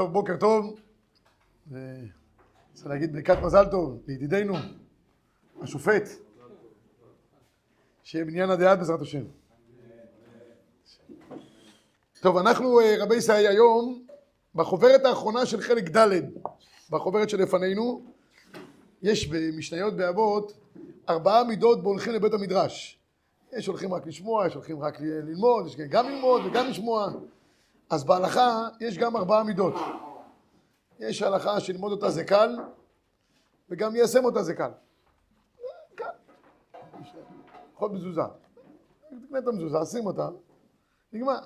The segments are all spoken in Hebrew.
טוב, בוקר טוב. אני רוצה להגיד ברכת מזל טוב לידידנו, השופט. שיהיה בניין הדעת בעזרת השם. טוב, אנחנו אה, רבי ישראל היום בחוברת האחרונה של חלק ד' בחוברת שלפנינו יש במשניות באבות ארבעה מידות בו הולכים לבית המדרש. יש הולכים רק לשמוע, יש הולכים רק ללמוד, יש גם ללמוד וגם לשמוע. אז בהלכה יש גם ארבעה מידות. יש הלכה שללמוד אותה זה קל, וגם ליישם אותה זה קל. קל. פחות מזוזה. תקנה את המזוזה, שים אותה, נגמר.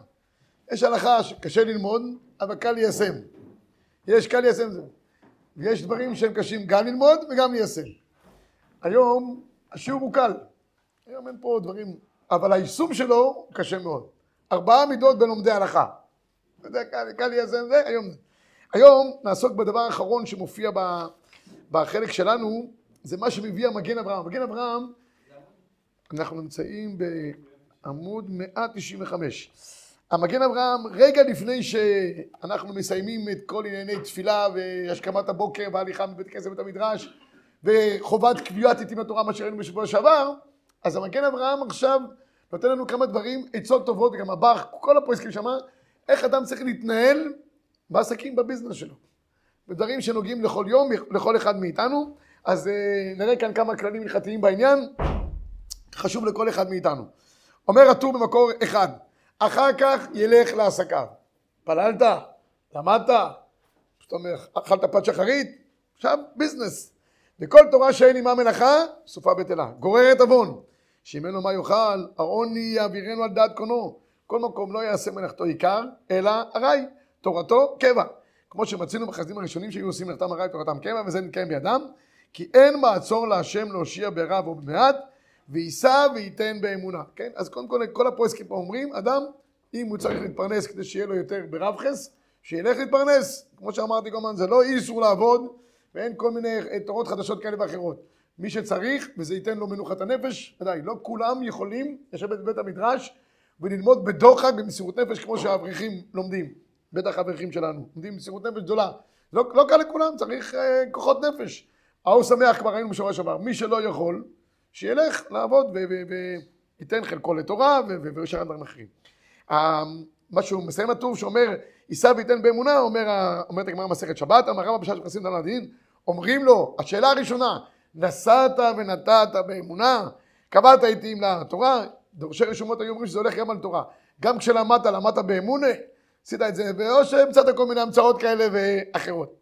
יש הלכה שקשה ללמוד, אבל קל ליישם. יש קל ליישם זה. ויש דברים שהם קשים גם ללמוד וגם ליישם. היום השיעור הוא קל. היום אין פה דברים, אבל היישום שלו קשה מאוד. ארבעה מידות בלומדי הלכה. יודע, קל, קל ליישם זה, היום היום נעסוק בדבר האחרון שמופיע בחלק שלנו, זה מה שמביא המגן אברהם. מגן אברהם, אנחנו נמצאים בעמוד 195. המגן אברהם, רגע לפני שאנחנו מסיימים את כל ענייני תפילה והשכמת הבוקר וההליכה מבית כנסת לבית המדרש וחובת קביעת עתים לתורה, מה שראינו בשבוע שעבר, אז המגן אברהם עכשיו נותן לנו כמה דברים, עצות טובות, וגם הבח, כל הפועסקים שמה, איך אדם צריך להתנהל בעסקים, בביזנס שלו. בדברים שנוגעים לכל יום, לכל אחד מאיתנו. אז uh, נראה כאן כמה כללים הלכתיים בעניין, חשוב לכל אחד מאיתנו. אומר הטור במקור אחד, אחר כך ילך לעסקיו. פללת, למדת, זאת אומרת, אכלת פת שחרית, עכשיו ביזנס. וכל תורה שאין עימה מלאכה, סופה בטלה. גוררת עוון, שאם אין לו מה יאכל, העוני יעבירנו על דעת קונו. כל מקום לא יעשה מלאכתו עיקר, אלא ארעי. תורתו קבע. כמו שמצינו בחסדים הראשונים שהיו עושים מלאכתם הרי תורתם קבע וזה נתקיים בידם כי אין מעצור להשם להושיע ברב או במעט ויישא וייתן באמונה. כן? אז קודם כל כל הפועסקים פה אומרים אדם אם הוא צריך להתפרנס כדי שיהיה לו יותר ברב חס שילך להתפרנס. כמו שאמרתי כל הזמן זה לא איסור לעבוד ואין כל מיני תורות חדשות כאלה ואחרות. מי שצריך וזה ייתן לו מנוחת הנפש ודאי לא כולם יכולים לשבת בבית המדרש וללמוד בדוחק במסירות נפש כמו שהאברכים לומדים. בטח האברכים שלנו, עומדים במסירות נפש גדולה. לא, לא קל לכולם, צריך אה, כוחות נפש. ההוא שמח כבר ראינו בשבוע שעבר, מי שלא יכול, שילך לעבוד וייתן חלקו לתורה ושאר דברים אחרים. מה שהוא מסיים הטוב שאומר, יישא וייתן באמונה, אומר, אומרת הגמרא מסכת שבת, אמר רבא בשעה שנכנסים דם לדין, אומרים לו, השאלה הראשונה, נסעת ונתת באמונה, קבעת עתים לתורה, דורשי רשומות היו אומרים שזה הולך גם על תורה. גם כשלמדת, למדת באמונה, עשית את זה, ואו שהמצאת כל מיני המצאות כאלה ואחרות.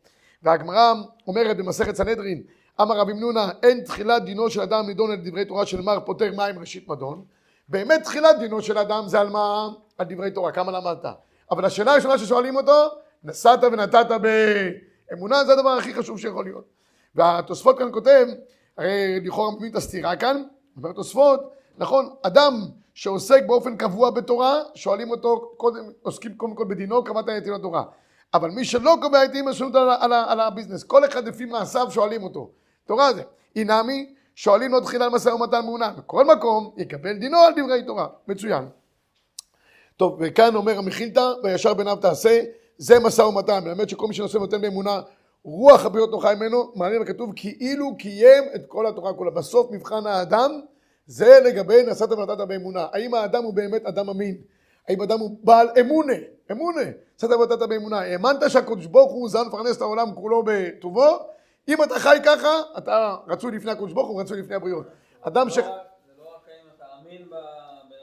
והגמרא אומרת במסכת סנהדרין, אמר רבי מנונה, אין תחילת דינו של אדם נידון על דברי תורה של מר פוטר מים ראשית מדון. באמת תחילת דינו של אדם זה על מה? על דברי תורה, כמה למדת. אבל השאלה הראשונה ששואלים אותו, נסעת ונתת באמונה, זה הדבר הכי חשוב שיכול להיות. והתוספות כאן כותב, הרי לכאורה מבין את הסתירה כאן, אומר התוספות, נכון, אדם שעוסק באופן קבוע בתורה, שואלים אותו, קודם, עוסקים קודם כל בדינו, קבעת עתים לתורה. אבל מי שלא קובע עתים, שואלים אותו על, על, על הביזנס. כל אחד לפי מעשיו שואלים אותו. תורה זה. אינמי, שואלים לו תחילה על משא ומתן מעונן. בכל מקום, יקבל דינו על דברי תורה. מצוין. טוב, וכאן אומר המכילתא, וישר בעיניו תעשה, זה משא ומתן. באמת שכל מי שנושא ונותן באמונה, רוח הבריות נוחה ממנו, מעניין וכתוב, כאילו קיים את כל התורה כולה. בסוף מבחן האדם, זה לגבי נסעת ונתת באמונה. האם האדם הוא באמת אדם אמין? האם האדם הוא בעל אמונה? אמונה. נסעת ונתת באמונה. האמנת שהקדוש ברוך הוא זן לפרנס את העולם כולו בטובו? אם אתה חי ככה, אתה רצוי לפני הקדוש ברוך הוא, רצוי לפני הבריאות. אדם ש... זה לא רק האם אתה אמין בבן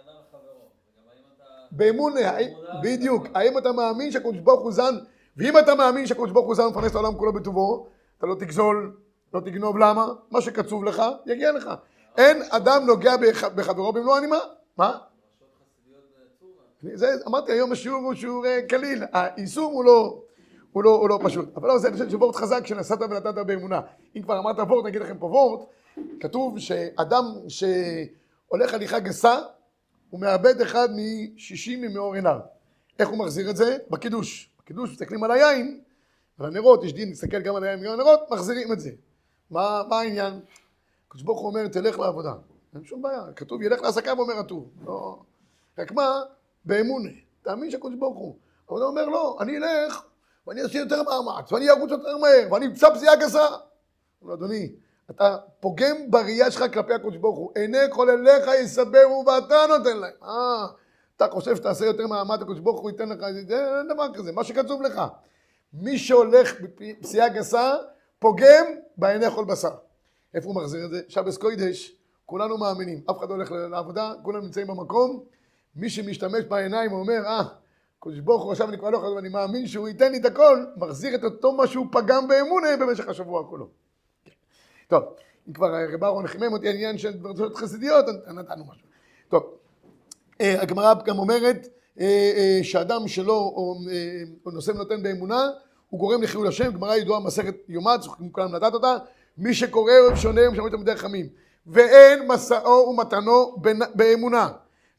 אדם לחברו, זה גם האם אתה... באמונה, בדיוק. האם אתה מאמין שהקדוש ברוך הוא זן, ואם אתה מאמין שהקדוש ברוך הוא זן לפרנס את העולם כולו בטובו, אתה לא תגזול, לא תגנוב, למה? מה שקצוב לך, יגיע לך. אין אדם נוגע בחברו במלוא הנימה. מה? זה, אמרתי, היום השיעור הוא שיעור אה, קליל, היישום הוא לא, הוא לא, הוא לא פשוט. אבל לא, זה אני חושב שוורט חזק שנסעת ונתת באמונה. אם כבר אמרת וורט, אני אגיד לכם פה וורט, כתוב שאדם שהולך הליכה גסה, הוא מאבד אחד משישים ממאור עיניו. איך הוא מחזיר את זה? בקידוש. בקידוש מסתכלים על היין, על הנרות, יש דין להסתכל גם על היין וגם על הנרות, מחזירים את זה. מה, מה העניין? הקדוש ברוך הוא אומר, תלך לעבודה. אין שום בעיה, כתוב, ילך לעסקיו, אומר הטור. לא... רק מה? באמונה. תאמין שהקדוש ברוך הוא. אבל הוא אומר, לא, אני אלך, ואני אעשה יותר מאמץ, ואני ארוץ יותר מהר, ואני אמצא פסיעה גסה. לו, אדוני, אתה פוגם בראייה שלך כלפי הקדוש ברוך הוא. עיני כל אליך יסברו ואתה נותן להם. אה, אתה חושב שתעשה יותר מאמץ, הקדוש ברוך הוא ייתן לך, זה אין דבר כזה, מה שכתוב לך. מי שהולך בפסיעה גסה, פוגם בעיני כל בשר. איפה הוא מחזיר את זה? שבס קוידש, כולנו מאמינים, אף אחד לא הולך לעבודה, כולם נמצאים במקום. מי שמשתמש בעיניים ואומר, אה, הקדוש ברוך הוא עכשיו אני כבר לא יכול, ואני מאמין שהוא ייתן לי את הכל, מחזיר את אותו מה שהוא פגם באמונה במשך השבוע כולו. טוב, אם כבר רב אהרון חימם אותי העניין של דברות חסידיות, נתנו משהו. טוב, אה, הגמרא גם אומרת אה, אה, שאדם שלא נושא ונותן באמונה, הוא גורם לחילול השם, גמרא ידועה מסכת צריכים כולם לדעת אותה, מי שקורא אוהב שונה ומשמעו תלמידי חכמים, ואין משאו ומתנו באמונה,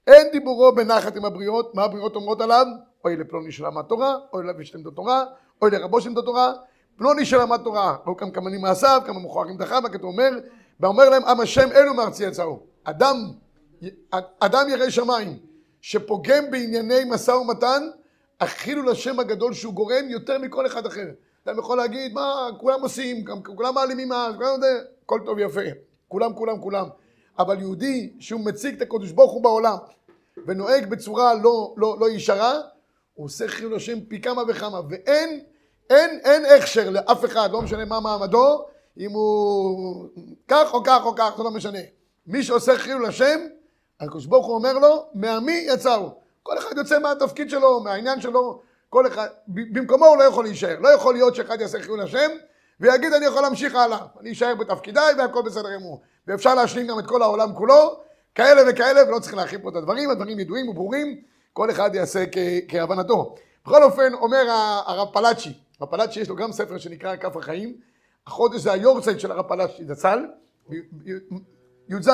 אין דיבורו בנחת עם הבריות, מה הבריות אומרות עליו? אוי לפלוני שלמד תורה, אוי לאבי שלמד תורה, אוי לרבו שלמד תורה, פלוני שלמד תורה, ראו כמה כמנים מעשיו, כמה מכוערים דחיו, הכתוב אומר, ואומר להם עם השם אלו מארצי יצאו. אדם, אדם ירא שמיים, שפוגם בענייני משא ומתן, החילול השם הגדול שהוא גורם יותר מכל אחד אחר. אתה יכול להגיד, מה, כולם עושים, כולם מעלימים אז, כולם זה, הכל טוב ויפה, כולם, כולם, כולם. אבל יהודי שהוא מציג את הקדוש ברוך הוא בעולם ונוהג בצורה לא, לא, לא ישרה, הוא עושה חילול השם פי כמה וכמה, ואין אין, אין הכשר לאף אחד, לא משנה מה מעמדו, אם הוא כך או כך או כך, זה לא משנה. מי שעושה חילול השם, הקדוש ברוך הוא אומר לו, מעמי יצאו. כל אחד יוצא מהתפקיד שלו, מהעניין שלו, כל אחד, במקומו הוא לא יכול להישאר. לא יכול להיות שאחד יעשה חילול השם ויגיד אני יכול להמשיך הלאה. אני אשאר בתפקידיי והכל בסדר גמור. ואפשר להשלים גם את כל העולם כולו, כאלה וכאלה, ולא צריך להרחיב פה את הדברים, הדברים ידועים וברורים, כל אחד יעשה כהבנתו. בכל אופן, אומר הרב פלאצ'י, הרב פלאצ'י יש לו גם ספר שנקרא כף החיים, החודש זה היורצייט של הרב פלאצ'י זצ"ל, י"ז,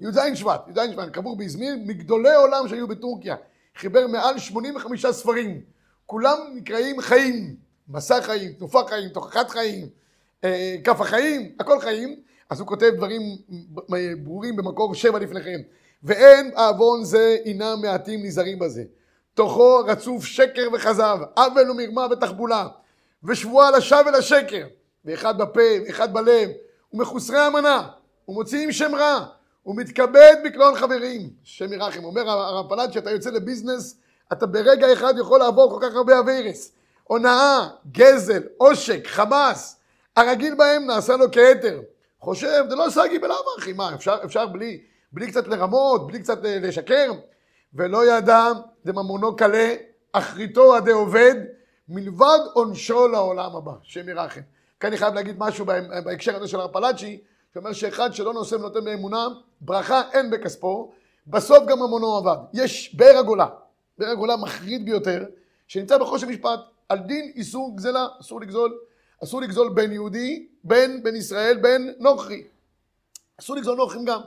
י"ז שבט, י"ז שבט, קבור באזמיר, מגדולי עולם שהיו בטורקיה, חיבר מעל 85 ספרים, כולם נקראים חיים, מסע חיים, תנופה חיים, תוכחת חיים, אה, כף החיים, הכל חיים, אז הוא כותב דברים ברורים במקור שבע לפניכם. ואין עוון זה אינם מעטים נזהרים בזה. תוכו רצוף שקר וכזב, עוול ומרמה ותחבולה, ושבועה לשווא ולשקר, ואחד בפה ואחד בלב, ומחוסרי אמנה, ומוציאים שם רע, ומתכבד בקלון חברים. שם ירחם. אומר הרב פלאט שאתה יוצא לביזנס, אתה ברגע אחד יכול לעבור כל כך הרבה אביירס. הונאה, גזל, עושק, חמאס, הרגיל בהם נעשה לו כהתר. חושב, זה לא סגי בלאו הכי, מה, אפשר, אפשר בלי, בלי קצת לרמות, בלי קצת אה, לשקר? ולא ידע, זה ממונו קלה, אחריתו עדי עובד, מלבד עונשו לעולם הבא, שם ירחם. כאן אני חייב להגיד משהו בהקשר הזה של הרב פלאצ'י, שאומר שאחד שלא נושא ונותן באמונה, ברכה אין בכספו, בסוף גם ממונו עבד. יש באר הגולה, באר הגולה מחריד ביותר, שנמצא בחושן משפט, על דין איסור גזלה, אסור לגזול, אסור לגזול בין יהודי, בין, בין ישראל, בין נוכרי. אסור לגזול נוכרים גם.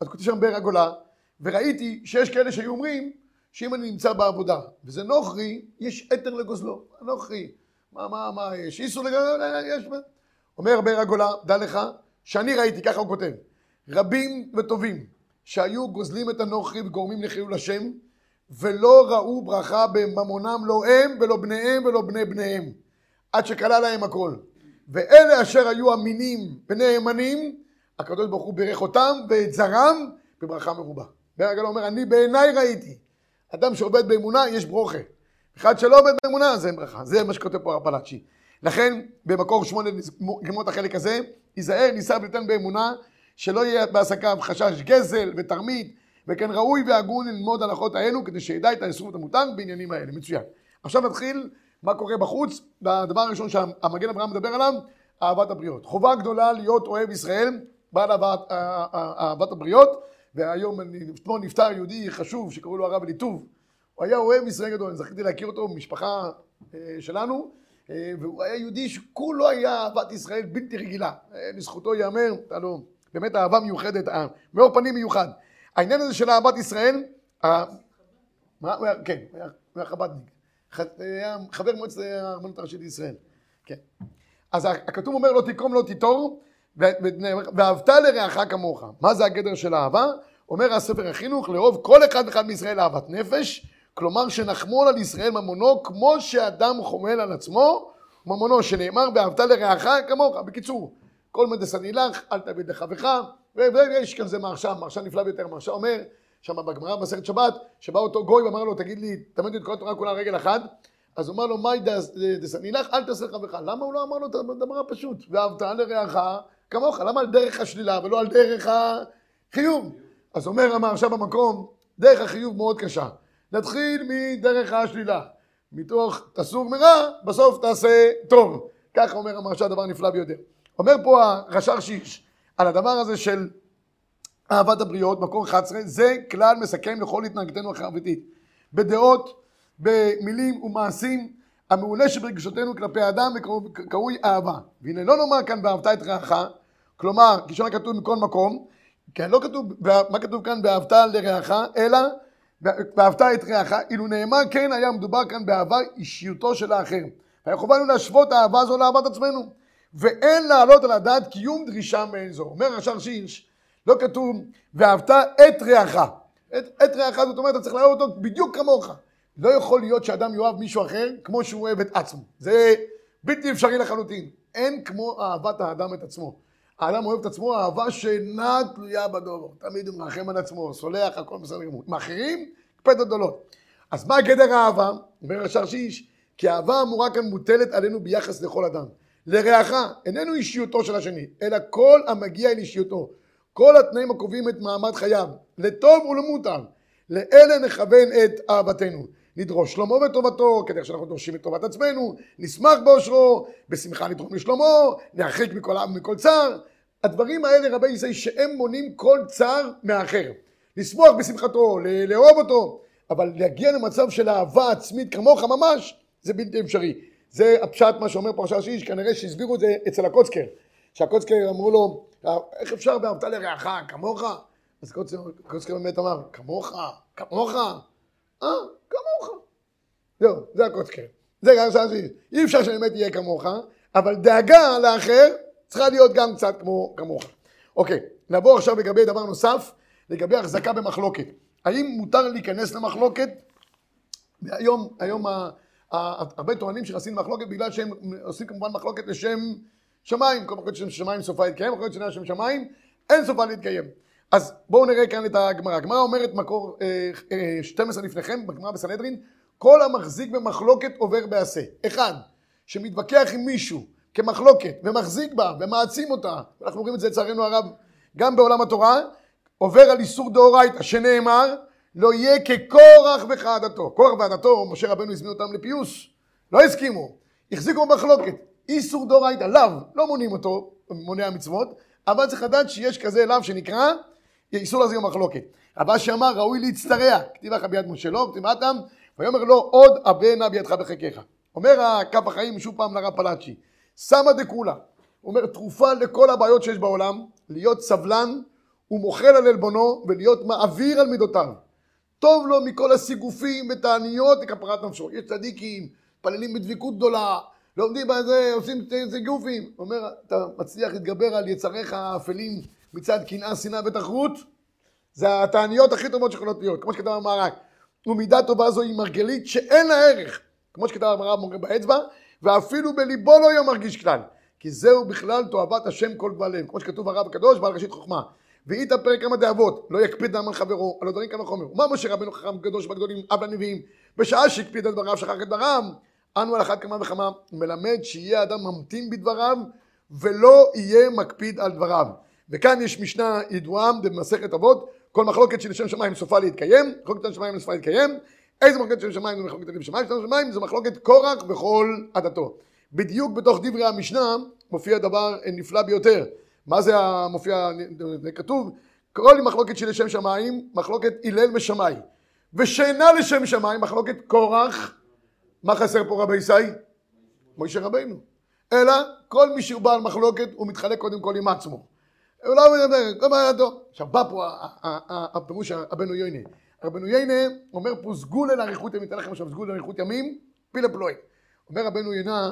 אז כותב שם באר הגולה, וראיתי שיש כאלה שהיו אומרים שאם אני נמצא בעבודה וזה נוכרי, יש אתר לגוזלו. נוכרי, מה, מה, מה יש? איסור לגוזלו, יש... אומר באר הגולה, דע לך, שאני ראיתי, ככה הוא כותב, רבים וטובים שהיו גוזלים את הנוכרי וגורמים לחילול השם, ולא ראו ברכה בממונם לא הם ולא בניהם ולא בני בניהם, עד שכלה להם הכל. ואלה אשר היו אמינים ונאמנים, הקדוש ברוך הוא בירך אותם ואת זרם בברכה מרובה. ברגע אומר, אני בעיניי ראיתי. אדם שעובד באמונה, יש ברוכה. אחד שלא עובד באמונה, אז אין ברכה. זה מה שכותב פה הרפלאצ'י. לכן, במקור שמונה, גמור את החלק הזה, ייזהר, ניסה וניתן באמונה, שלא יהיה בעסקיו חשש גזל ותרמית, וכן ראוי והגון ללמוד הלכות האלו, כדי שידע את האסרות המותר בעניינים האלה. מצוין. עכשיו נתחיל מה קורה בחוץ, והדבר הראשון שהמגן אברהם מדבר עליו, אהבת הבריות. חובה גדולה להיות אוהב ישראל, בעל אהבת, אהבת הבריות, והיום, אתמול נפטר יהודי חשוב שקראו לו הרב אליטוב, הוא היה אוהב ישראל גדול, אני זכיתי להכיר אותו במשפחה אה, שלנו, אה, והוא היה יהודי שכולו היה אהבת ישראל בלתי רגילה, אה, לזכותו ייאמר, לו באמת אהבה מיוחדת, מאור פנים מיוחד. העניין הזה של אהבת ישראל, מה? הוא היה, כן, הוא היה חב"דניק, היה חבר מועצת הרבנות הראשית לישראל, כן. אז הכתוב אומר לא תקרום לא תיטור ואהבת לרעך כמוך. מה זה הגדר של אהבה? אומר הספר החינוך לאהוב כל אחד ואחד מישראל אהבת נפש, כלומר שנחמול על ישראל ממונו כמו שאדם חומל על עצמו ממונו שנאמר ואהבת לרעך כמוך. בקיצור, כל מדס אני לך, אל תביד לחברך, ויש כזה מרשה, מרשה נפלא ביותר, מרשה אומר, שם בגמרא במסכת שבת, שבא אותו גוי ואמר לו, תגיד לי, תלמד את כל התורה כולה רגל אחת, אז הוא אמר לו, מאי דסני לך, אל תעשה לחברך. למה הוא לא אמר לו את הדבר הפשוט? ואהבת לרעך כמוך, למה על דרך השלילה ולא על דרך החיוב? אז אומר המהרש"א במקום, דרך החיוב מאוד קשה. נתחיל מדרך השלילה. מתוך תסור מרע, בסוף תעשה טוב. ככה אומר המהרש"א, דבר נפלא ביותר. אומר פה הרש"ר שיש על הדבר הזה של אהבת הבריות, מקור 11, זה כלל מסכם לכל התנהגתנו החרבתית. בדעות, במילים ומעשים, המעולה שברגשותינו כלפי האדם וקרוי אהבה. והנה לא נאמר כאן ואהבת את רעך, כלומר, כשון הכתוב מכל מקום, כן, לא כתוב, מה כתוב כאן באהבת לרעך, אלא ואהבת את רעך, אילו נאמר כן היה מדובר כאן באהבה אישיותו של האחר. היה חובה לנו להשוות האהבה הזו לאהבת עצמנו. ואין להעלות על הדעת קיום דרישה מעין זו. אומר רש"ר שיש, לא כתוב ואהבת את רעך. את, את רעך זאת אומרת, אתה צריך לאהוב אותו בדיוק כמוך. לא יכול להיות שאדם יאהב מישהו אחר כמו שהוא אוהב את עצמו. זה בלתי אפשרי לחלוטין. אין כמו אהבת האדם את עצמו. האדם אוהב את עצמו אהבה שאינה תלויה בדובר. תמיד הוא מרחם על עצמו, סולח, הכל בסדר גמור. עם אחרים, קפד גדולות. אז מה גדר האהבה? אומר השאר שיש, כי האהבה אמורה כאן מוטלת עלינו ביחס לכל אדם. לרעך, איננו אישיותו של השני, אלא כל המגיע אל אישיותו. כל התנאים הקובעים את מעמד חייו, לטוב ולמוטב. לאלה נכוון את אהבתנו. נדרוש שלומו וטובתו, כדי שאנחנו דורשים את טובת עצמנו, נשמח באושרו, בשמחה נתרום לשלומו, נרחיק מכל עם ומכל צער. הדברים האלה רבי ישראל שהם מונים כל צער מהאחר. לשמוח בשמחתו, לאהוב אותו, אבל להגיע למצב של אהבה עצמית כמוך ממש, זה בלתי אפשרי. זה הפשט מה שאומר פרשת שיש, כנראה שהסבירו את זה אצל הקוצקר. שהקוצקר אמרו לו, איך אפשר ואהבת לרעך כמוך? אז קוצקר באמת אמר, כמוך? כמוך? אה, כמוך. זהו, זה הקוצקר. זה גם שעשי. אי אפשר שבאמת יהיה כמוך, אבל דאגה לאחר צריכה להיות גם קצת כמו כמוך. אוקיי, נעבור עכשיו לגבי דבר נוסף, לגבי החזקה במחלוקת. האם מותר להיכנס למחלוקת? היום, היום ה, הרבה טוענים שעשינו מחלוקת בגלל שהם עושים כמובן מחלוקת לשם שמיים. כל מחלוקת לשם שמיים סופה להתקיים, מחלוקת לשם שמיים אין סופה להתקיים. אז בואו נראה כאן את הגמרא. הגמרא אומרת מקור אה, אה, 12 לפניכם, בגמרא בסנהדרין, כל המחזיק במחלוקת עובר בעשה. אחד, שמתווכח עם מישהו כמחלוקת ומחזיק בה ומעצים אותה, אנחנו רואים את זה לצערנו הרב גם בעולם התורה, עובר על איסור דאורייתא, שנאמר, לא יהיה כקורח וכעדתו. קורח ועדתו, משה רבנו הזמין אותם לפיוס, לא הסכימו, החזיקו במחלוקת. איסור דאורייתא, לאו, לא מונים אותו, מונע מצוות, אבל צריך לדעת שיש כזה לאו שנקרא איסור להחזיק במחלוקת. רבה שאמר ראוי להצטרע, כתיב לך ביד משה לא, כתיב אתם, ויאמר לו עוד אבנה בידך בחיקך. אומר הקו החיים שוב פעם לרב פלאצ'י, סמא דקולה, אומר תרופה לכל הבעיות שיש בעולם, להיות סבלן ומוחל על עלבונו ולהיות מעביר על מידותיו. טוב לו מכל הסיגופים ותעניות לכפרת נפשו. יש צדיקים, פללים בדבקות גדולה, לומדים בזה, עושים סיגופים. אומר, אתה מצליח להתגבר על יצריך האפלים מצד קנאה, שנאה ותחרות? זה התעניות הכי טובות שיכולות להיות, כמו שכתב המערק. ומידה טובה זו היא מרגלית שאין לה ערך, כמו שכתב מורה באצבע, ואפילו בליבו לא יהיה מרגיש כלל. כי זהו בכלל תועבת השם כל גבל לב, כמו שכתוב הרב הקדוש בעל ראשית חוכמה. ואית פרק כמה דאבות, לא יקפיד על חברו, על הדברים כמה חומר. ומה משה רבנו חכם קדוש בגדולים, אב לנביאים, בשעה שהקפיד על דבריו, שכח את דבריו, אנו על אחת כמה וכמה מלמד שיהיה אדם ממתין בדבריו, ולא יהיה מקפיד על דבריו. וכאן יש משנה ידועה במסכת אבות, כל מחלוקת של שם שמיים סופה להתקיים, מחלוקת של שמיים סופה להתקיים, איזה מחלוקת של שמיים זה מחלוקת של שמיים, של שמיים זה מחלוקת קורח וכל עדתו. בדיוק בתוך דברי המשנה מופיע דבר נפלא ביותר. מה זה המופיע, כתוב, כל מחלוקת של לשם שמיים, מחלוקת הלל ושמאי. ושאינה לשם שמיים, מחלוקת קורח, מה חסר פה רבי ישי? מוישה רבינו. אלא כל מי שהוא בעל מחלוקת הוא מתחלק קודם כל עם עצמו. הוא לא מדבר, כל מה ידו. עכשיו בא פה הפירוש הבנו יוינה. רבנו יוינה אומר פה סגול אל אריכות ימים, אתן לכם עכשיו סגול אל אריכות ימים, פילה פלואי. אומר רבנו יוינה,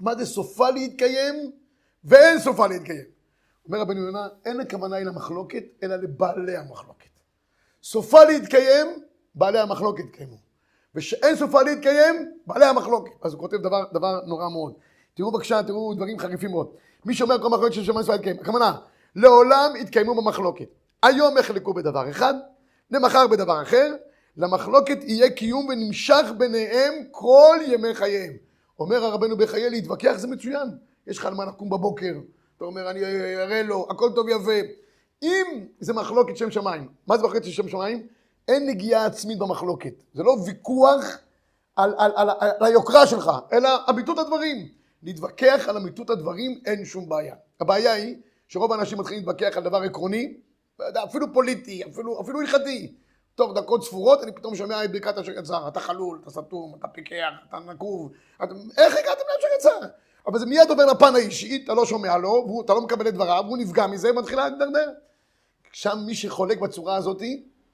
מה זה סופה להתקיים ואין סופה להתקיים. אומר רבנו יונה, אין הכוונה היא למחלוקת, אלא לבעלי המחלוקת. סופה להתקיים בעלי המחלוקת יתקיימו. ושאין סופה להתקיים, בעלי המחלוקת. אז הוא כותב דבר, דבר נורא מאוד. תראו בבקשה, תראו דברים חריפים מאוד. מי שאומר כל מחלוקת של שמיים סופה להתקיים, הכוונה, לעולם יתקיימו במחלוקת. היום יחלקו בדבר אחד, למחר בדבר אחר, למחלוקת יהיה קיום ונמשך ביניהם כל ימי חייהם. אומר הרבנו בחיי להתווכח זה מצוין. יש לך על מה לקום בבוקר, אתה אומר אני אראה לו, הכל טוב יפה. אם זה מחלוקת שם שמיים, מה זה מחלוקת שם שמיים? אין נגיעה עצמית במחלוקת. זה לא ויכוח על, על, על, על, על היוקרה שלך, אלא אמיתות הדברים. להתווכח על אמיתות הדברים אין שום בעיה. הבעיה היא שרוב האנשים מתחילים להתווכח על דבר עקרוני, אפילו פוליטי, אפילו, אפילו הלכתי. תוך דקות ספורות אני פתאום שומע את ברכת אשר יצר, אתה חלול, אתה סתום, אתה פיקח, אתה נקוב, אתה... איך הגעתם לאשר יצר? אבל זה מיד עובר לפן האישי, אתה לא שומע לו, אתה לא מקבל את דבריו, והוא נפגע מזה ומתחיל להידרדר. שם מי שחולק בצורה הזאת,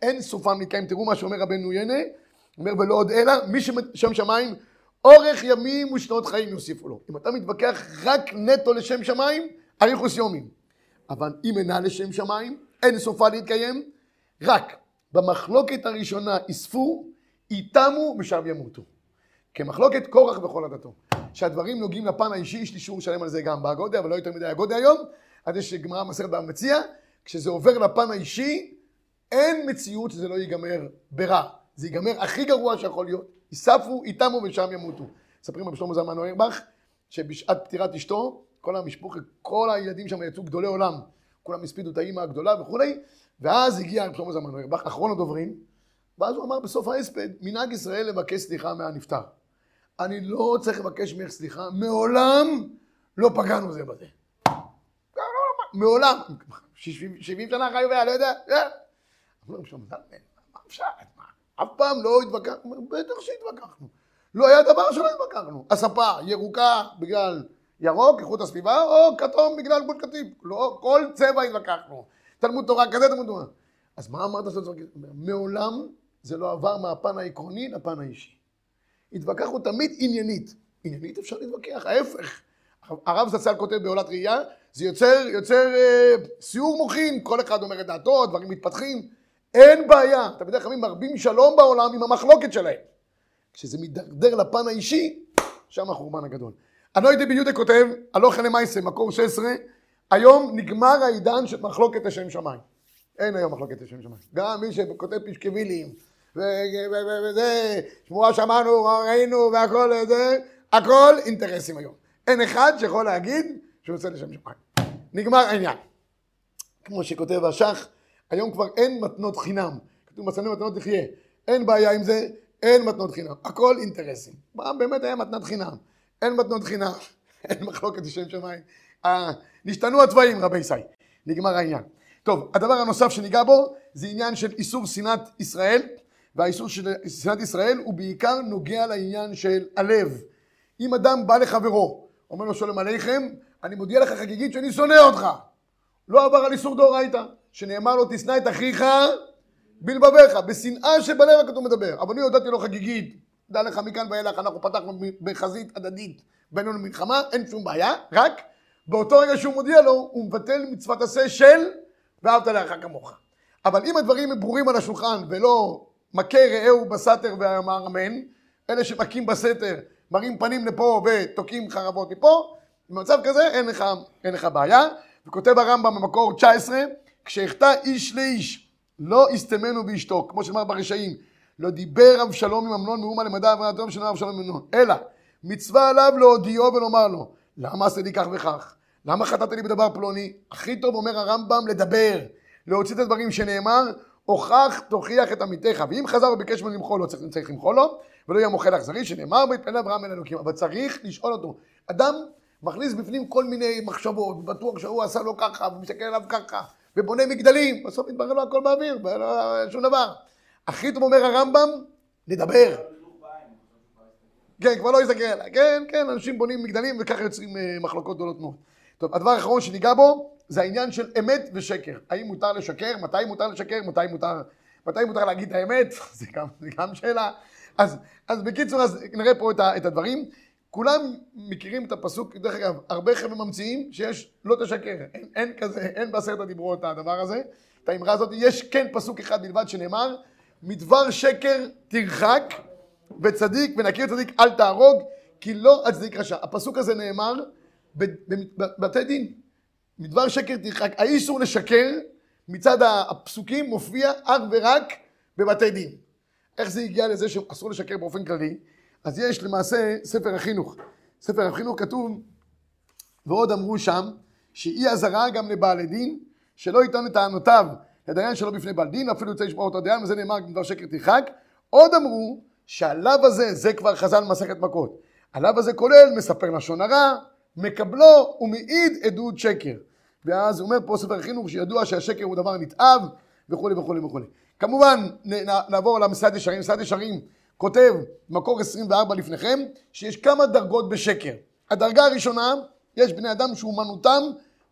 אין סופם לקיים. תראו מה שאומר רבנו יינה, אומר ולא עוד אלא, מי ששם שמיים, אורך ימים ושנות חיים יוסיפו לו. אם אתה מתווכח רק נטו לשם שמיים, אריכוס יומים. אבל אם אינה לשם שמיים, אין סופה להתקיים, רק במחלוקת הראשונה יספו, יתמו ושם ימותו. כמחלוקת קורח בכל עדתו. שהדברים נוגעים לפן האישי, יש לי שיעור שלם על זה גם באגודה, אבל לא יותר מדי אגודה היום. עד יש גמרא מסכת במציע, כשזה עובר לפן האישי, אין מציאות שזה לא ייגמר ברע. זה ייגמר הכי גרוע שיכול להיות. יספו, יתמו ושם ימותו. מספרים על שלמה זלמן אוירבך, שבשעת פטירת אשתו, כל המשפוך, כל הילדים שם יצאו גדולי עולם. כולם הספידו את האימא הגדולה וכולי, ואז הגיע רב שלמה זלמן אוירבך, אחרון הדוברים, ואז הוא אמר בסוף ההספד, מנהג ישראל לבקש סליחה מהנפטר. אני לא צריך לבקש ממך סליחה, מעולם לא פגענו זה בזה. מעולם. 70 שנה חיו והיה, לא יודע. אמרו שם, מה אפשר? אף פעם לא התווכחנו, בטח שהתווכחנו. לא היה דבר שלא התווכחנו. הספה ירוקה בגלל ירוק, איכות הסביבה, או כתום בגלל גוש קטיף. לא, כל צבע התווכחנו. תלמוד תורה כזה, תלמוד תורה. אז מה אמרת שאתה צריך? מעולם זה לא עבר מהפן העקרוני לפן האישי. התווכחנו תמיד עניינית. עניינית אפשר להתווכח, ההפך. הרב זצ"ל כותב בעולת ראייה, זה יוצר, יוצר אה, סיור מוחין, כל אחד אומר את דעתו, דברים מתפתחים, אין בעיה. בדרך כלל מרבים שלום בעולם עם המחלוקת שלהם. כשזה מידרדר לפן האישי, שם החורבן הגדול. הנוידי ביהודה כותב, הלוך למייסה, מקור 16, היום נגמר העידן של מחלוקת לשם שמיים. אין היום מחלוקת לשם שמיים. גם מי שכותב פשקווילים, וזה, שמועה שמענו, ראינו, והכל זה, הכל אינטרסים היום. אין אחד שיכול להגיד שהוא יוצא לשם שמיים. נגמר העניין. כמו שכותב השח, היום כבר אין מתנות חינם. כתוב מצלם מתנות תחיה. אין בעיה עם זה, אין מתנות חינם. הכל אינטרסים. מה באמת היה מתנת חינם? אין מתנות חינם, אין מחלוקת לשם שמיים. נשתנו התוואים רבי ישי. נגמר העניין. טוב, הדבר הנוסף שניגע בו זה עניין של איסור שנאת ישראל. והאיסור של שנאת ישראל הוא בעיקר נוגע לעניין של הלב. אם אדם בא לחברו, אומר לו שלום עליכם, אני מודיע לך חגיגית שאני שונא אותך. לא עבר על איסור דאורייתא, שנאמר לו תשנא את אחיך בלבביך, בשנאה שבלב הכתוב מדבר. אבל אני הודעתי לו חגיגית, דע לך מכאן ואילך אנחנו פתחנו בחזית הדדית בינינו למלחמה, אין שום בעיה, רק באותו רגע שהוא מודיע לו, הוא מבטל מצוות עשה של ואהבת לך כמוך. אבל אם הדברים הם ברורים על השולחן ולא מכה רעהו בסתר ואמר אמן, אלה שמכים בסתר מראים פנים לפה ותוקעים חרבות מפה, במצב כזה אין לך, אין לך בעיה. וכותב הרמב"ם במקור 19, כשהחטא איש לאיש, לא יסתמנו וישתוק, כמו שאמר ברשעים, לא דיבר אבשלום עם אמנון מאומה למדע אברהם טוב שנאמר אבשלום עם אמנון, אלא מצווה עליו להודיעו ולומר לו, למה עשה לי כך וכך? למה חטאת לי בדבר פלוני? הכי טוב אומר הרמב"ם לדבר, להוציא את הדברים שנאמר, הוכח תוכיח את עמיתך, ואם חזר וביקש ממנו למחול לו, צריך, צריך למחול לו, ולא יהיה מוחל אכזרי, שנאמר ויתפלל אברהם אל אלוקים, אבל צריך לשאול אותו. אדם מכניס בפנים כל מיני מחשבות, בטוח שהוא עשה לו ככה, ומסתכל עליו ככה, ובונה מגדלים, בסוף מתברר לו הכל באוויר, לא שום דבר. הכי טוב אומר הרמב"ם, לדבר. כן, כבר לא יסתכל. כן, כן, אנשים בונים מגדלים וככה יוצרים אה, מחלוקות גדולות מאוד. טוב, הדבר האחרון שניגע בו, זה העניין של אמת ושקר. האם מותר לשקר? מתי מותר לשקר? מתי מותר, מתי מותר להגיד את האמת? זה גם, זה גם שאלה. אז, אז בקיצור, אז נראה פה את, ה, את הדברים. כולם מכירים את הפסוק, דרך אגב, הרבה חבר'ה ממציאים שיש לא תשקר. אין, אין כזה, אין בעשרת הדיברות הדבר הזה, את האמרה הזאת. יש כן פסוק אחד בלבד שנאמר, מדבר שקר תרחק, וצדיק ונכיר צדיק אל תהרוג, כי לא הצדיק רשע. הפסוק הזה נאמר בבתי דין. מדבר שקר תרחק. האיסור לשקר מצד הפסוקים מופיע אך ורק בבתי דין. איך זה הגיע לזה שאסור לשקר באופן כללי? אז יש למעשה ספר החינוך. ספר החינוך כתוב, ועוד אמרו שם, שאי אזהרה גם לבעלי דין, שלא יטען את טענותיו לדיין שלא בפני בעל דין, אפילו יוצא לשמוע אותו דיין, וזה נאמר מדבר שקר תרחק. עוד אמרו שהלאו הזה, זה כבר חז"ל מסכת מכות. הלאו הזה כולל מספר לשון הרע, מקבלו ומעיד עדות שקר. ואז הוא אומר פה ספר החינוך שידוע שהשקר הוא דבר נתעב וכולי וכולי וכולי. כמובן נעבור למסעד ישרים, מסעד ישרים כותב מקור 24 לפניכם שיש כמה דרגות בשקר. הדרגה הראשונה, יש בני אדם שאומנותם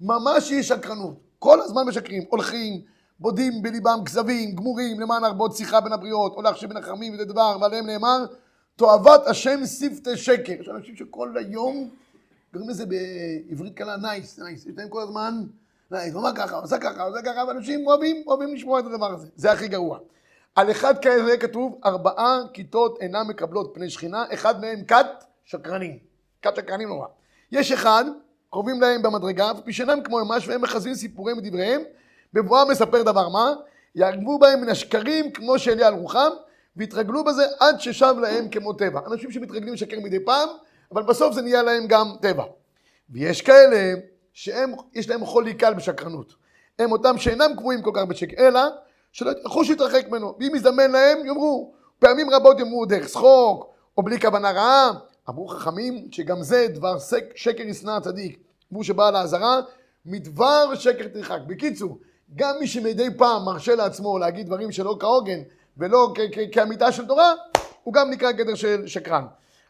ממש היא שקרנות. כל הזמן משקרים, הולכים, בודים בליבם כזבים, גמורים, למען הרבות שיחה בין הבריות, או להחשיב בין החכמים וזה דבר, ועליהם נאמר, תועבת השם שפתי שקר. יש אנשים שכל היום קוראים לזה בעברית קלה news, news, יש להם כל הזמן news, הוא אמר ככה, הוא עשה ככה, הוא עשה ככה, ואנשים אוהבים, אוהבים לשמוע את הדבר הזה, זה הכי גרוע. על אחד כזה כתוב, ארבעה כיתות אינן מקבלות פני שכינה, אחד מהם כת שקרנים, כת שקרנים נורא. יש אחד, קרובים להם במדרגה, ופשענם כמו ממש, והם מחזים סיפוריהם ודבריהם, בבואם מספר דבר מה, ירגבו בהם מן השקרים כמו שאליה על רוחם, והתרגלו בזה עד ששב להם כמו טבע. אנשים שמתרגלים לשקר מדי פעם, אבל בסוף זה נהיה להם גם טבע. ויש כאלה שיש להם חולי קל בשקרנות. הם אותם שאינם קבועים כל כך בשקר, אלא שלא יחוש להתרחק ממנו. ואם יזדמן להם, יאמרו, פעמים רבות יאמרו דרך שחוק, או בלי כוונה רעה. אמרו חכמים שגם זה דבר שקר ישנא הצדיק. אמרו שבא לעזרה, מדבר שקר תרחק. בקיצור, גם מי שמדי פעם מרשה לעצמו להגיד דברים שלא כהוגן ולא כאמיתה של תורה, הוא גם נקרא גדר של שקרן.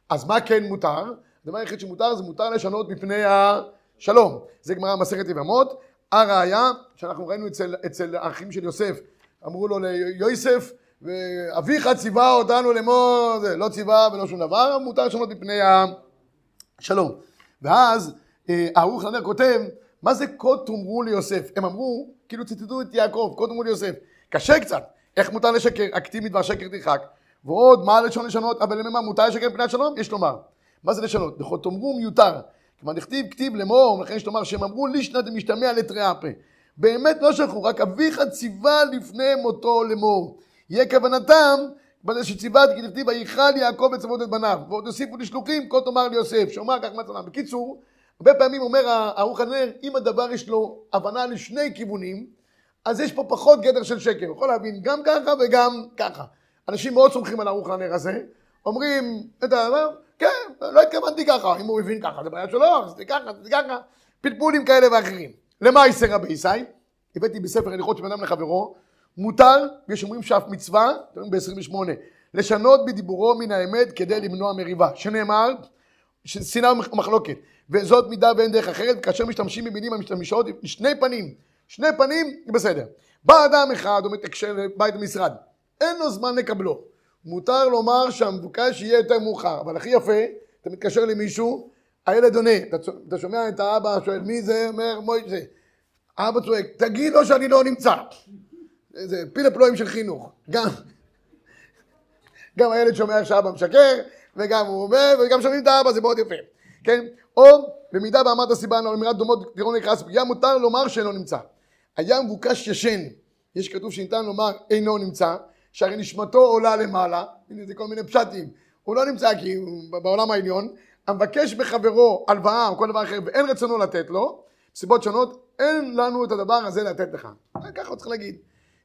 אז מה כן מותר? הדבר היחיד שמותר זה מותר לשנות מפני השלום. זה גמרא מסכת יבמות. הראיה שאנחנו ראינו אצל, אצל האחים של יוסף, אמרו לו ליוסף, אביך ציווה אותנו לאמור, לא ציווה ולא שום דבר, מותר לשנות מפני השלום. ואז ערוך אה, לנר כותב, מה זה כה תאמרו ליוסף? הם אמרו, כאילו ציטטו את יעקב, כה תאמרו ליוסף. קשה קצת, איך מותר לשקר? מדבר שקר תרחק. ועוד, מה לשון לשנות? אבל למה מותר לשקר מפני השלום? יש לומר. מה זה לשנות? וכל תאמרו מיותר. כלומר, נכתיב כתיב לאמור, ולכן יש לומר שהם אמרו לישנא דמשתמע לתרי אפה. באמת לא שלחו, רק אביך ציווה לפני מותו לאמור. יהיה כוונתם, בזה שציווה כי נכתיב ויכל יעקב לצוות את בניו. ועוד יוסיפו לשלוחים, כה תאמר ליוסף, שאומר כך מצנם. בקיצור, הרבה פעמים אומר ערוך הנר, אם הדבר יש לו הבנה לשני כיוונים, אז יש פה פחות גדר של שקר. יכול להבין גם ככה וגם ככה. אנשים מאוד סומכים על ערוך הנר הזה, אומרים את הדבר, כן, לא התכוונתי ככה, אם הוא הבין ככה, זה בעיה שלו, זה ככה, זה ככה, פלפולים כאלה ואחרים. למה יעשה רבי ישי? הבאתי בספר הליכות של אדם לחברו, מותר, יש אומרים שאף מצווה, ב-28, לשנות בדיבורו מן האמת כדי למנוע מריבה, שנאמר, שנאה ומחלוקת, וזאת מידה ואין דרך אחרת, כאשר משתמשים במילים המשתמשות שני פנים, שני פנים, בסדר. בא אדם אחד, הוא מתקשר לבית במשרד, אין לו זמן לקבלו. מותר לומר שהמבוקש יהיה יותר מאוחר, אבל הכי יפה, אתה מתקשר למישהו, הילד עונה, אתה, שומע את האבא שואל מי זה, אומר מוישה, האבא צועק, תגיד לו שאני לא נמצא. זה פילה פלואים של חינוך, גם, גם הילד שומע שהאבא משקר, וגם הוא אומר, וגם שומעים את האבא, זה מאוד יפה, כן? או במידה ואמרת סיבה לאמירת דומות דירון לקראת פגיעה, מותר לומר שאינו נמצא. היה מבוקש ישן, יש כתוב שניתן לומר אינו נמצא, שהרי נשמתו עולה למעלה, הנה זה כל מיני פשטים, הוא לא נמצא כי הוא בעולם העליון, המבקש בחברו הלוואה או כל דבר אחר ואין רצונו לתת לו, סיבות שונות, אין לנו את הדבר הזה לתת לך. ככה הוא צריך להגיד.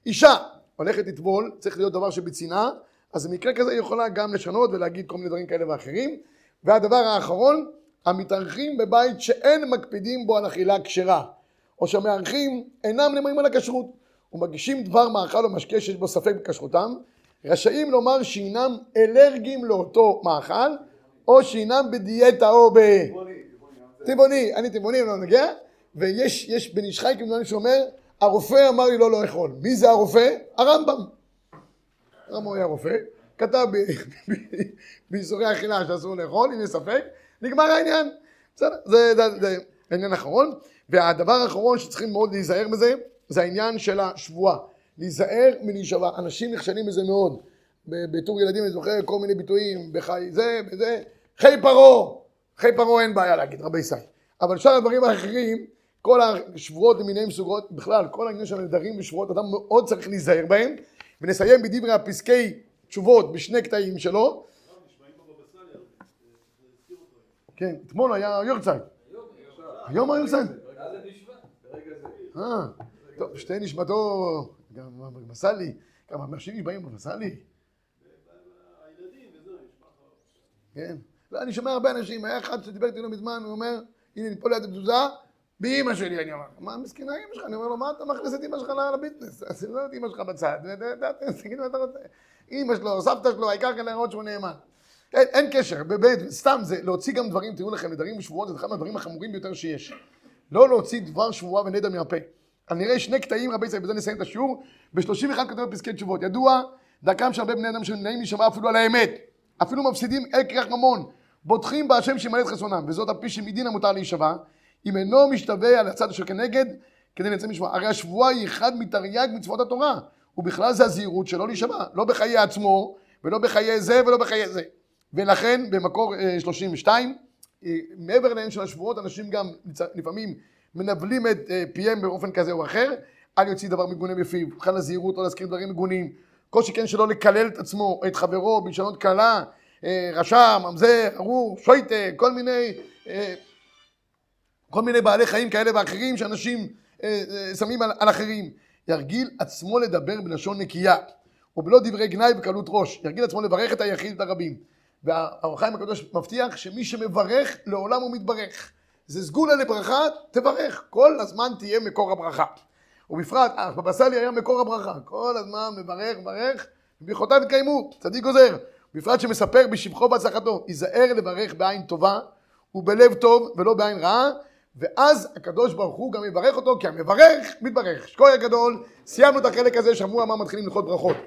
אישה הולכת לטבול, צריך להיות דבר שבצנעה, אז במקרה כזה היא יכולה גם לשנות ולהגיד כל מיני דברים כאלה ואחרים. והדבר האחרון, המתארחים בבית שאין מקפידים בו על אכילה כשרה, או שהמארחים אינם נמרים על הכשרות. ומגישים דבר מאכל או משקה שיש בו ספק בכשרותם, רשאים לומר שהינם אלרגיים לאותו מאכל, או שהינם בדיאטה או ב... טבעוני, אני טבעוני, אני לא נוגע, ויש בן איש חי כמובן שאומר, הרופא אמר לי לא לאכול. מי זה הרופא? הרמב"ם. הרמב"ם היה רופא, כתב באיסורי אכילה שאסור לאכול, אם יש ספק, נגמר העניין. בסדר, זה העניין האחרון. והדבר האחרון שצריכים מאוד להיזהר בזה, זה העניין של השבועה. להיזהר מלהישבע. אנשים נכשלים בזה מאוד. בתור ילדים אני זוכר כל מיני ביטויים, בחי זה, בזה, חי פרעה. חי פרעה אין בעיה להגיד, רבי ישראל. אבל שאר הדברים האחרים, כל השבועות למיניהם סוגרות, בכלל, כל העניין של הנדרים ושבועות, אדם מאוד צריך להיזהר בהם. ונסיים בדברי הפסקי תשובות בשני קטעים שלו. כן, אתמול היה יורצייט. היום היורצייט. ד' בשבט. אה, טוב, שתי נשמתו, גם סאלי, גם אנשים נשבעים בבבא סאלי. כן. לא, אני שומע הרבה אנשים, היה אחד שדיבר איתי לא מזמן, הוא אומר, הנה אני פה ליד התזוזה, באימא שלי, אני אומר, מה מסכנה אימא שלך? אני אומר לו, מה אתה מכניס את אימא שלך לביטנס? אז לא את אימא שלך בצד, תגיד מה אתה רוצה. אימא שלו, סבתא שלו, העיקר כאן להראות שהוא נאמן. אין, אין קשר, באמת, סתם זה, להוציא גם דברים, תראו לכם, נדרים ושבועות זה אחד מהדברים החמורים ביותר שיש. לא להוציא דבר שבועה ונדע מהפה. אז נראה שני קטעים, רבי ישראל, בזה נסיים את השיעור, ב-31 כתוב פסקי תשובות. ידוע, דרכם של הרבה בני אדם שנמנעים להישמע אפילו על האמת. אפילו מפסידים אל כרך ממון. בוטחים בהשם שימלא את חסרונם, וזאת על פי שמדין המותר להישבע, אם אינו משתווה על הצד אשר כנגד, כדי לצאת משמע. הרי השבועה היא אחד מתרי"ג מצוות התורה, ובכלל זה הזהירות שלא להישבע, לא בחיי עצמו, ולא בחיי זה ולא בחיי זה. ולכן במקור אה, 32, אה, מעבר לעניין של השבועות, אנשים גם לפעמים מנבלים את אה, פיהם באופן כזה או אחר, אל יוציא דבר מגונה בפיו, בכלל הזהירות לא להזכיר דברים מגונים, כל שכן שלא לקלל את עצמו, את חברו, בלשונות קלה, אה, רשע, ממזר, ארור, שויטה, כל מיני, אה, כל מיני בעלי חיים כאלה ואחרים שאנשים שמים על, על אחרים. ירגיל עצמו לדבר בלשון נקייה, ובלא דברי גנאי וקלות ראש. ירגיל עצמו לברך את היחיד ואת הרבים. והאור הקדוש מבטיח שמי שמברך לעולם הוא מתברך. זה סגולה לברכה, תברך. כל הזמן תהיה מקור הברכה. ובפרט, הבבא סאלי היה מקור הברכה. כל הזמן מברך, מברך, וברכותיו יתקיימו, צדיק גוזר. בפרט שמספר בשבחו ובהצלחתו. היזהר לברך בעין טובה ובלב טוב ולא בעין רעה, ואז הקדוש ברוך הוא גם יברך אותו, כי המברך מתברך. שכוי הגדול, סיימנו את החלק הזה, שבוע הבא מתחילים ללכות ברכות.